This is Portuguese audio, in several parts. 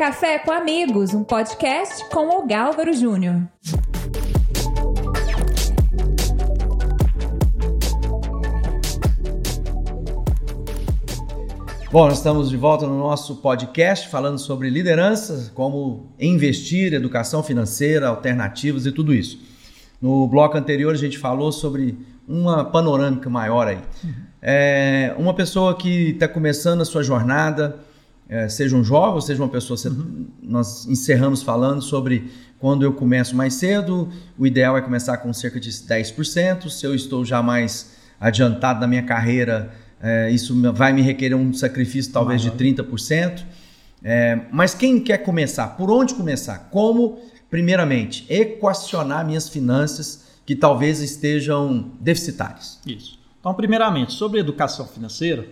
Café com Amigos, um podcast com o Gálvaro Júnior. Bom, nós estamos de volta no nosso podcast falando sobre liderança, como investir, educação financeira, alternativas e tudo isso. No bloco anterior a gente falou sobre uma panorâmica maior aí. É, uma pessoa que está começando a sua jornada, é, seja um jovem ou seja uma pessoa. Uhum. Nós encerramos falando sobre quando eu começo mais cedo, o ideal é começar com cerca de 10%. Se eu estou já mais adiantado na minha carreira, é, isso vai me requerer um sacrifício talvez uhum. de 30%. É, mas quem quer começar? Por onde começar? Como, primeiramente, equacionar minhas finanças que talvez estejam deficitárias? Isso. Então, primeiramente, sobre educação financeira,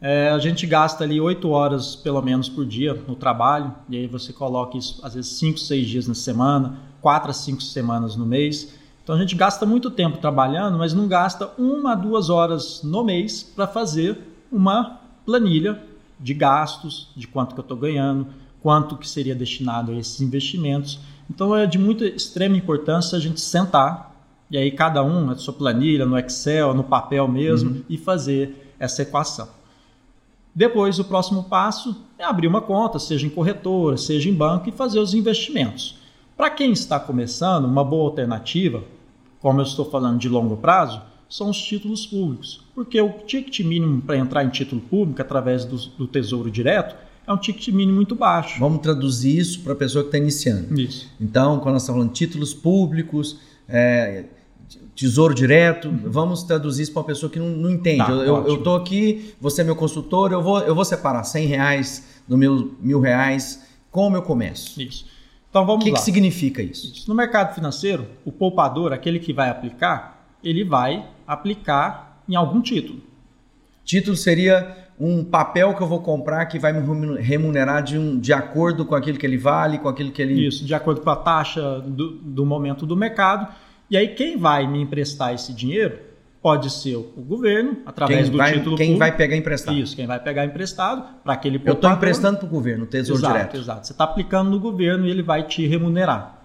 é, a gente gasta ali 8 horas pelo menos por dia no trabalho, e aí você coloca isso às vezes 5, 6 dias na semana, 4 a 5 semanas no mês. Então a gente gasta muito tempo trabalhando, mas não gasta uma a duas horas no mês para fazer uma planilha de gastos, de quanto que eu estou ganhando, quanto que seria destinado a esses investimentos. Então é de muita extrema importância a gente sentar e aí cada um na sua planilha, no Excel, no papel mesmo uhum. e fazer essa equação. Depois, o próximo passo é abrir uma conta, seja em corretora, seja em banco, e fazer os investimentos. Para quem está começando, uma boa alternativa, como eu estou falando de longo prazo, são os títulos públicos. Porque o ticket mínimo para entrar em título público através do, do Tesouro Direto é um ticket mínimo muito baixo. Vamos traduzir isso para a pessoa que está iniciando. Isso. Então, quando nós estamos falando de títulos públicos, é, tesouro direto. Uhum. Vamos traduzir isso para uma pessoa que não, não entende. Tá, eu estou aqui, você é meu consultor, eu vou, eu vou separar 100 reais do meu mil reais. Como eu começo? Isso. Então vamos o que lá. O que significa isso? isso? No mercado financeiro, o poupador, aquele que vai aplicar, ele vai aplicar em algum título. Título seria um papel que eu vou comprar que vai me remunerar de, um, de acordo com aquilo que ele vale, com aquilo que ele. Isso, de acordo com a taxa do, do momento do mercado e aí quem vai me emprestar esse dinheiro pode ser o governo, através quem do vai, título Quem público. vai pegar emprestado. Isso, quem vai pegar emprestado para aquele poupador. Eu estou emprestando para o governo, Tesouro exato, Direto. Exato, você está aplicando no governo e ele vai te remunerar.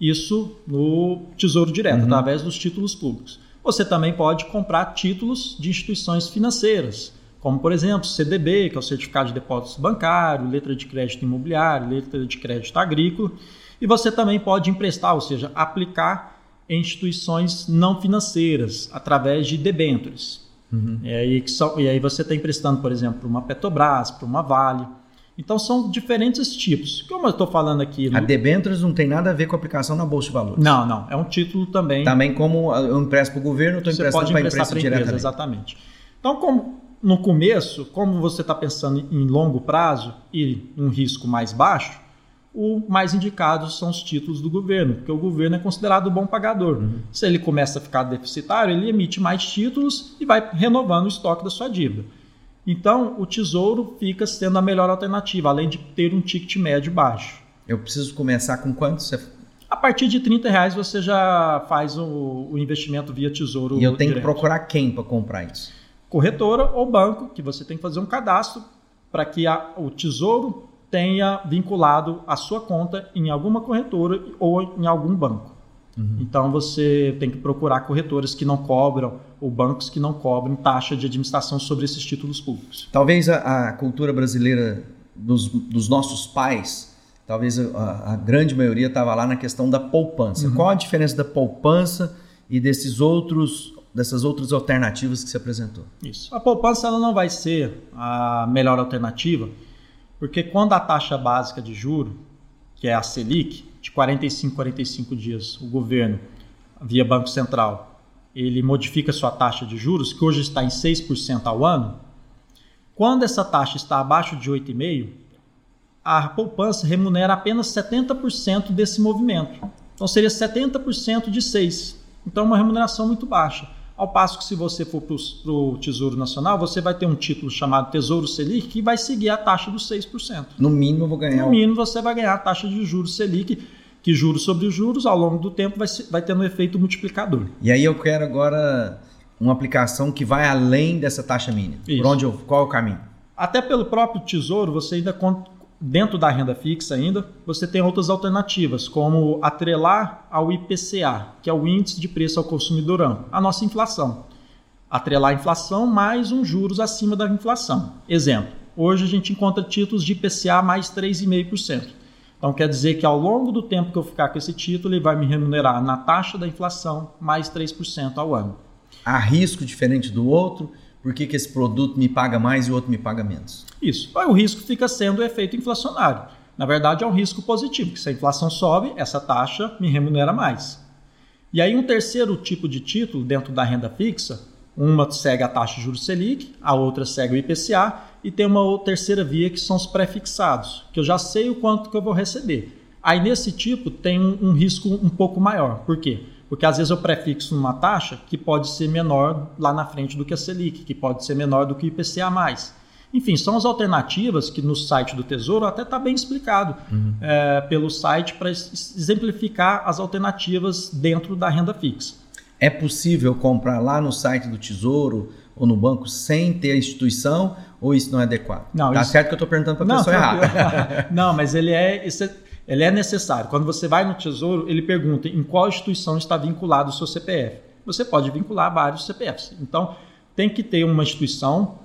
Isso no Tesouro Direto, uhum. através dos títulos públicos. Você também pode comprar títulos de instituições financeiras, como por exemplo CDB, que é o Certificado de Depósito Bancário, letra de crédito imobiliário, letra de crédito agrícola. E você também pode emprestar, ou seja, aplicar em instituições não financeiras, através de debêntures. Uhum. E, aí, e aí você está emprestando, por exemplo, para uma Petrobras, para uma Vale. Então são diferentes tipos. Como eu estou falando aqui. A debêntures não tem nada a ver com a aplicação na Bolsa de Valores. Não, não. É um título também. Também como eu empresto para o governo, estou emprestando para a empresa diretamente. Exatamente. Então, como no começo, como você está pensando em longo prazo e um risco mais baixo, o mais indicado são os títulos do governo, porque o governo é considerado bom pagador. Uhum. Se ele começa a ficar deficitário, ele emite mais títulos e vai renovando o estoque da sua dívida. Então, o tesouro fica sendo a melhor alternativa, além de ter um ticket médio baixo. Eu preciso começar com quanto? Você... A partir de 30 reais você já faz o, o investimento via tesouro. E eu tenho direto. que procurar quem para comprar isso? Corretora ou banco, que você tem que fazer um cadastro para que a, o tesouro tenha vinculado a sua conta em alguma corretora ou em algum banco. Uhum. Então você tem que procurar corretoras que não cobram ou bancos que não cobram taxa de administração sobre esses títulos públicos. Talvez a, a cultura brasileira dos, dos, nossos pais, talvez a, a grande maioria estava lá na questão da poupança. Uhum. Qual a diferença da poupança e desses outros dessas outras alternativas que se apresentou? Isso. A poupança ela não vai ser a melhor alternativa porque quando a taxa básica de juro, que é a Selic, de 45 45 dias, o governo, via Banco Central, ele modifica sua taxa de juros, que hoje está em 6% ao ano, quando essa taxa está abaixo de 8,5%, a poupança remunera apenas 70% desse movimento. Então seria 70% de 6%. Então é uma remuneração muito baixa. Ao passo que se você for para o Tesouro Nacional, você vai ter um título chamado Tesouro Selic que vai seguir a taxa dos 6%. No mínimo eu vou ganhar. No mínimo você vai ganhar a taxa de juros Selic, que juros sobre juros ao longo do tempo vai, vai tendo um efeito multiplicador. E aí eu quero agora uma aplicação que vai além dessa taxa mínima. Isso. Por onde eu, qual é o caminho? Até pelo próprio Tesouro você ainda dentro da renda fixa ainda, você tem outras alternativas, como atrelar ao IPCA, que é o índice de preço ao consumidor amplo, a nossa inflação. Atrelar a inflação mais uns juros acima da inflação. Exemplo, hoje a gente encontra títulos de IPCA mais 3,5%. Então quer dizer que ao longo do tempo que eu ficar com esse título, ele vai me remunerar na taxa da inflação mais 3% ao ano. Há risco diferente do outro? Por que, que esse produto me paga mais e o outro me paga menos? Isso. O risco fica sendo o efeito inflacionário. Na verdade, é um risco positivo, que se a inflação sobe, essa taxa me remunera mais. E aí, um terceiro tipo de título dentro da renda fixa, uma segue a taxa de juros Selic, a outra segue o IPCA, e tem uma terceira via que são os pré-fixados, que eu já sei o quanto que eu vou receber. Aí nesse tipo tem um, um, risco um pouco maior. Por quê? Porque às vezes eu prefixo numa taxa que pode ser menor lá na frente do que a Selic, que pode ser menor do que o IPCA+. Enfim, são as alternativas que no site do Tesouro até está bem explicado uhum. é, pelo site para exemplificar as alternativas dentro da renda fixa. É possível comprar lá no site do Tesouro ou no banco sem ter a instituição ou isso não é adequado? Não, tá isso... certo que eu estou perguntando para a pessoa errada. não, mas ele é, é, ele é necessário. Quando você vai no Tesouro, ele pergunta em qual instituição está vinculado o seu CPF. Você pode vincular vários CPFs. Então, tem que ter uma instituição.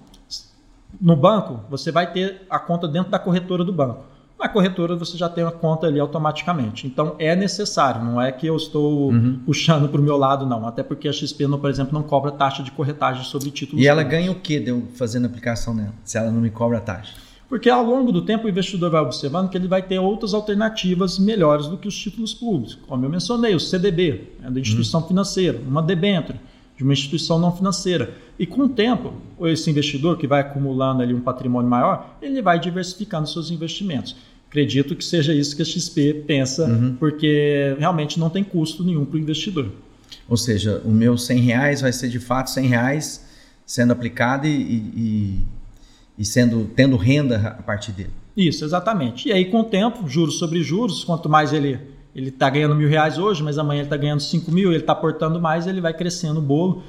No banco, você vai ter a conta dentro da corretora do banco. Na corretora você já tem a conta ali automaticamente. Então é necessário, não é que eu estou uhum. puxando para o meu lado, não. Até porque a XP, por exemplo, não cobra taxa de corretagem sobre títulos. E ela públicos. ganha o que fazendo a aplicação nela, se ela não me cobra a taxa? Porque ao longo do tempo o investidor vai observando que ele vai ter outras alternativas melhores do que os títulos públicos. Como eu mencionei, o CDB, é da instituição uhum. financeira, uma debênture de uma instituição não financeira. E com o tempo, esse investidor que vai acumulando ali um patrimônio maior, ele vai diversificando seus investimentos. Acredito que seja isso que a XP pensa, uhum. porque realmente não tem custo nenhum para o investidor. Ou seja, o meu 100 reais vai ser de fato 100 reais sendo aplicado e, e, e sendo tendo renda a partir dele. Isso, exatamente. E aí, com o tempo, juros sobre juros, quanto mais ele ele está ganhando mil reais hoje, mas amanhã ele está ganhando cinco mil, ele está aportando mais, ele vai crescendo o bolo,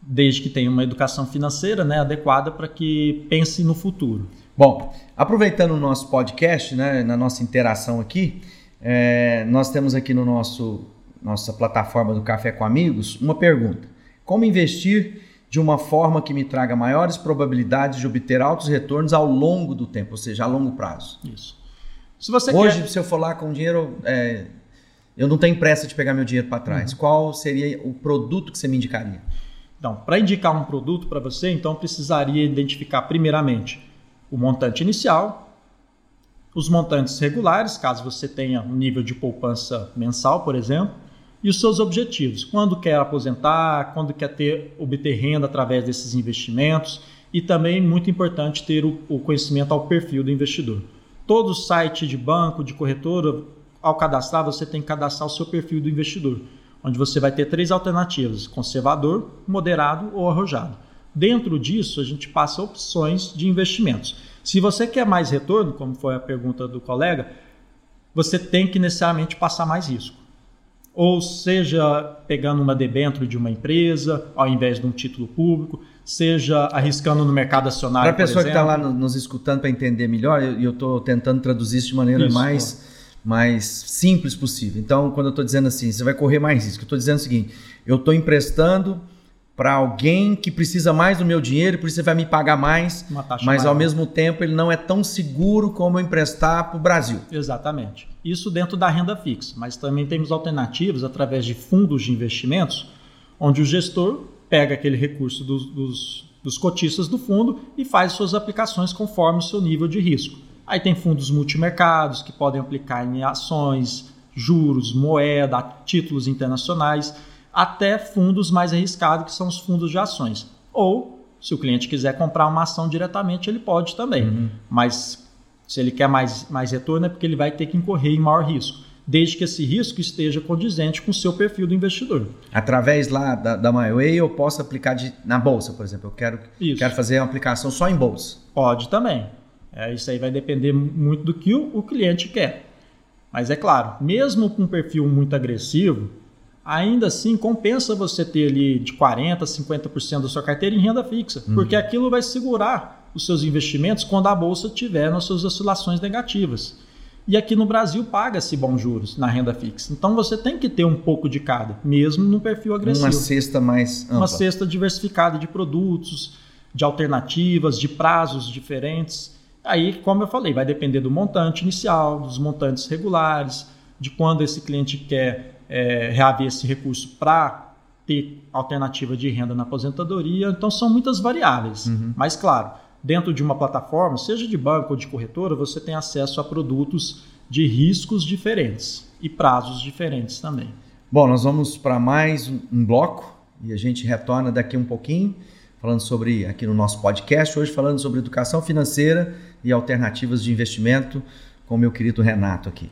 desde que tenha uma educação financeira né, adequada para que pense no futuro. Bom, aproveitando o nosso podcast, né, na nossa interação aqui, é, nós temos aqui no nosso nossa plataforma do Café com Amigos uma pergunta: Como investir de uma forma que me traga maiores probabilidades de obter altos retornos ao longo do tempo, ou seja, a longo prazo? Isso. Se você Hoje, quer... se eu for lá com dinheiro, é, eu não tenho pressa de pegar meu dinheiro para trás. Uhum. Qual seria o produto que você me indicaria? Então, para indicar um produto para você, então precisaria identificar primeiramente o montante inicial, os montantes regulares, caso você tenha um nível de poupança mensal, por exemplo, e os seus objetivos. Quando quer aposentar, quando quer ter, obter renda através desses investimentos e também, muito importante, ter o, o conhecimento ao perfil do investidor. Todo site de banco, de corretora, ao cadastrar, você tem que cadastrar o seu perfil do investidor, onde você vai ter três alternativas: conservador, moderado ou arrojado. Dentro disso, a gente passa opções de investimentos. Se você quer mais retorno, como foi a pergunta do colega, você tem que necessariamente passar mais risco. Ou seja, pegando uma debênture de uma empresa, ao invés de um título público, seja arriscando no mercado acionário. Para a pessoa que está lá nos escutando para entender melhor, e eu estou tentando traduzir isso de maneira isso, mais, mais simples possível. Então, quando eu estou dizendo assim, você vai correr mais risco, eu estou dizendo o seguinte: eu estou emprestando para alguém que precisa mais do meu dinheiro, por isso você vai me pagar mais, mas maior. ao mesmo tempo ele não é tão seguro como eu emprestar para o Brasil. Exatamente. Isso dentro da renda fixa, mas também temos alternativas através de fundos de investimentos, onde o gestor pega aquele recurso dos, dos, dos cotistas do fundo e faz suas aplicações conforme o seu nível de risco. Aí tem fundos multimercados que podem aplicar em ações, juros, moeda, títulos internacionais até fundos mais arriscados, que são os fundos de ações. Ou, se o cliente quiser comprar uma ação diretamente, ele pode também. Uhum. Mas se ele quer mais, mais retorno, é porque ele vai ter que incorrer em maior risco, desde que esse risco esteja condizente com o seu perfil do investidor. Através lá da, da MyWay, eu posso aplicar de, na bolsa, por exemplo. Eu quero, quero fazer uma aplicação só em bolsa. Pode também. É, isso aí vai depender muito do que o, o cliente quer. Mas é claro, mesmo com um perfil muito agressivo, ainda assim compensa você ter ali de 40% a 50% da sua carteira em renda fixa, uhum. porque aquilo vai segurar os seus investimentos quando a bolsa tiver nas suas oscilações negativas. E aqui no Brasil paga-se bons juros na renda fixa. Então você tem que ter um pouco de cada, mesmo no perfil agressivo. Uma cesta mais ampla. Uma cesta diversificada de produtos, de alternativas, de prazos diferentes. Aí, como eu falei, vai depender do montante inicial, dos montantes regulares, de quando esse cliente quer é, reaver esse recurso para ter alternativa de renda na aposentadoria. Então, são muitas variáveis. Uhum. Mas, claro, dentro de uma plataforma, seja de banco ou de corretora, você tem acesso a produtos de riscos diferentes e prazos diferentes também. Bom, nós vamos para mais um bloco e a gente retorna daqui um pouquinho, falando sobre, aqui no nosso podcast, hoje falando sobre educação financeira e alternativas de investimento com o meu querido Renato aqui.